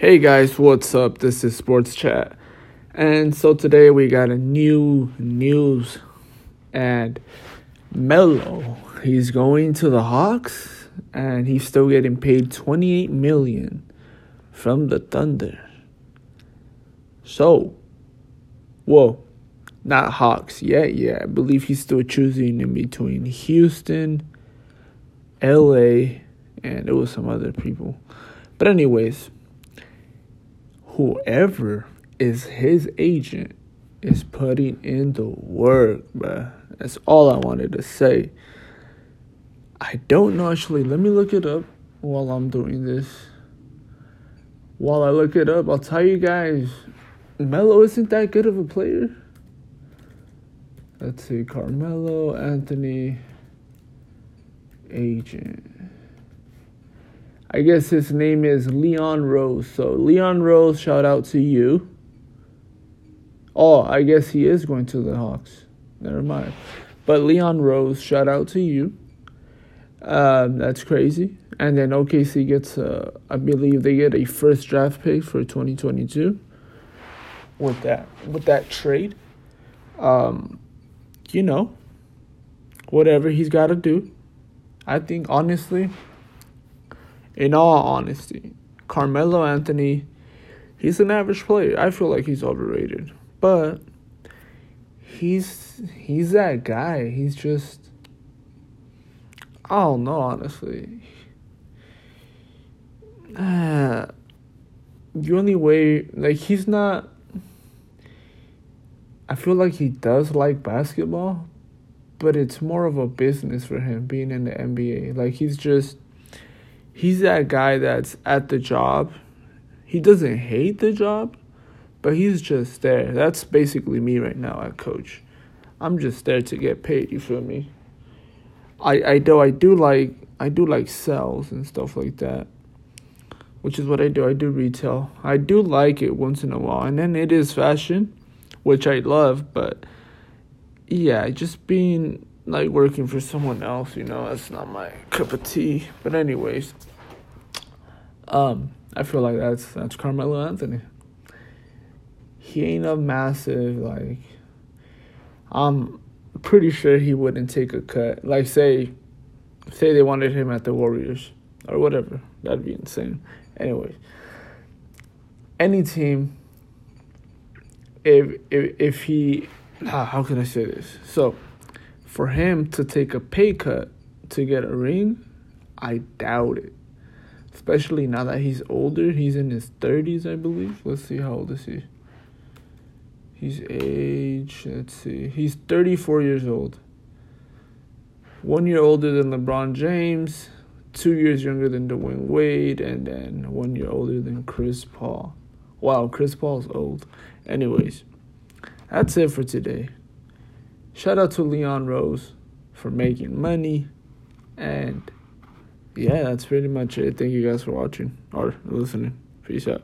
Hey guys, what's up? This is Sports Chat. And so today we got a new news and Melo, he's going to the Hawks and he's still getting paid 28 million from the Thunder. So, whoa, not Hawks yet. Yeah, I believe he's still choosing in between Houston, LA, and it was some other people. But anyways, whoever is his agent is putting in the work, bruh. That's all I wanted to say. I don't know actually. Let me look it up while I'm doing this. While I look it up, I'll tell you guys Melo isn't that good of a player. Let's see, Carmelo Anthony agent. I guess his name is Leon Rose. So, Leon Rose, shout out to you. Oh, I guess he is going to the Hawks. Never mind. But Leon Rose, shout out to you. Um, that's crazy. And then OKC gets, uh, I believe they get a first draft pick for 2022 with that with that trade. Um, you know, whatever he's got to do. I think honestly, in all honesty, Carmelo Anthony, he's an average player. I feel like he's overrated, but he's he's that guy. He's just I don't know honestly. Uh, the only way like he's not I feel like he does like basketball, but it's more of a business for him being in the NBA. Like he's just he's that guy that's at the job. He doesn't hate the job, but he's just there. That's basically me right now at coach. I'm just there to get paid, you feel me? I I do I do like I do like sales and stuff like that. Which is what I do. I do retail. I do like it once in a while. And then it is fashion, which I love, but yeah, just being like working for someone else, you know, that's not my cup of tea. But anyways, um, I feel like that's that's Carmelo Anthony. He ain't a massive like. I'm pretty sure he wouldn't take a cut. Like say, say they wanted him at the Warriors or whatever. That'd be insane. Anyways, any team. If if if he, how can I say this? So, for him to take a pay cut to get a ring, I doubt it especially now that he's older. He's in his 30s, I believe. Let's see how old is he. He's age, let's see. He's 34 years old. One year older than LeBron James, two years younger than Dwyane Wade, and then one year older than Chris Paul. Wow, Chris Paul's old. Anyways, that's it for today. Shout out to Leon Rose for making money and yeah, that's pretty much it. Thank you guys for watching or listening. Peace out.